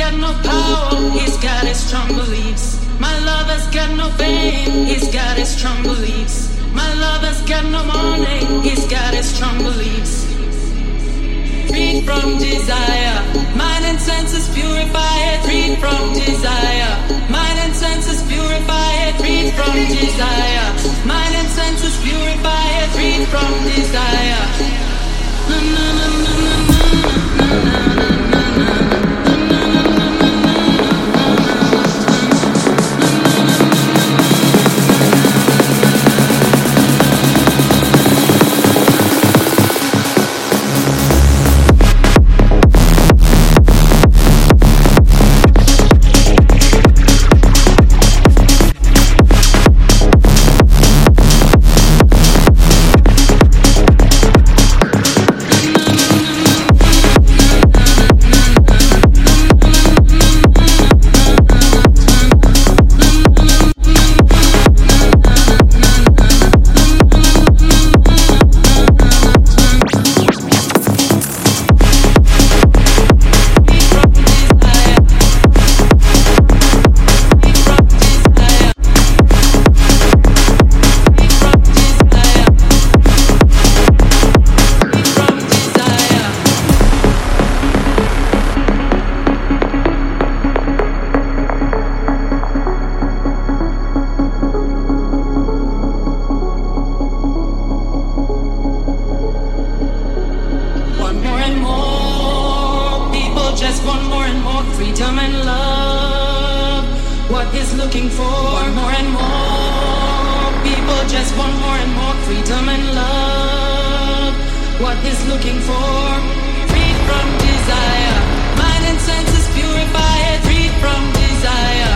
got no power, he's got his strong beliefs. My lover's got no fame, he's got his strong beliefs. My lover's got no money, he's got his strong beliefs. Freed from desire, mind and senses purified. Freed from desire, mind and senses purified. Freed from desire, mind and senses purified. Freed from desire. freedom and love. What is looking for? Want more and more. People just want more and more freedom and love. What is looking for? Freed from desire. Mind and senses purify it. Freed from desire.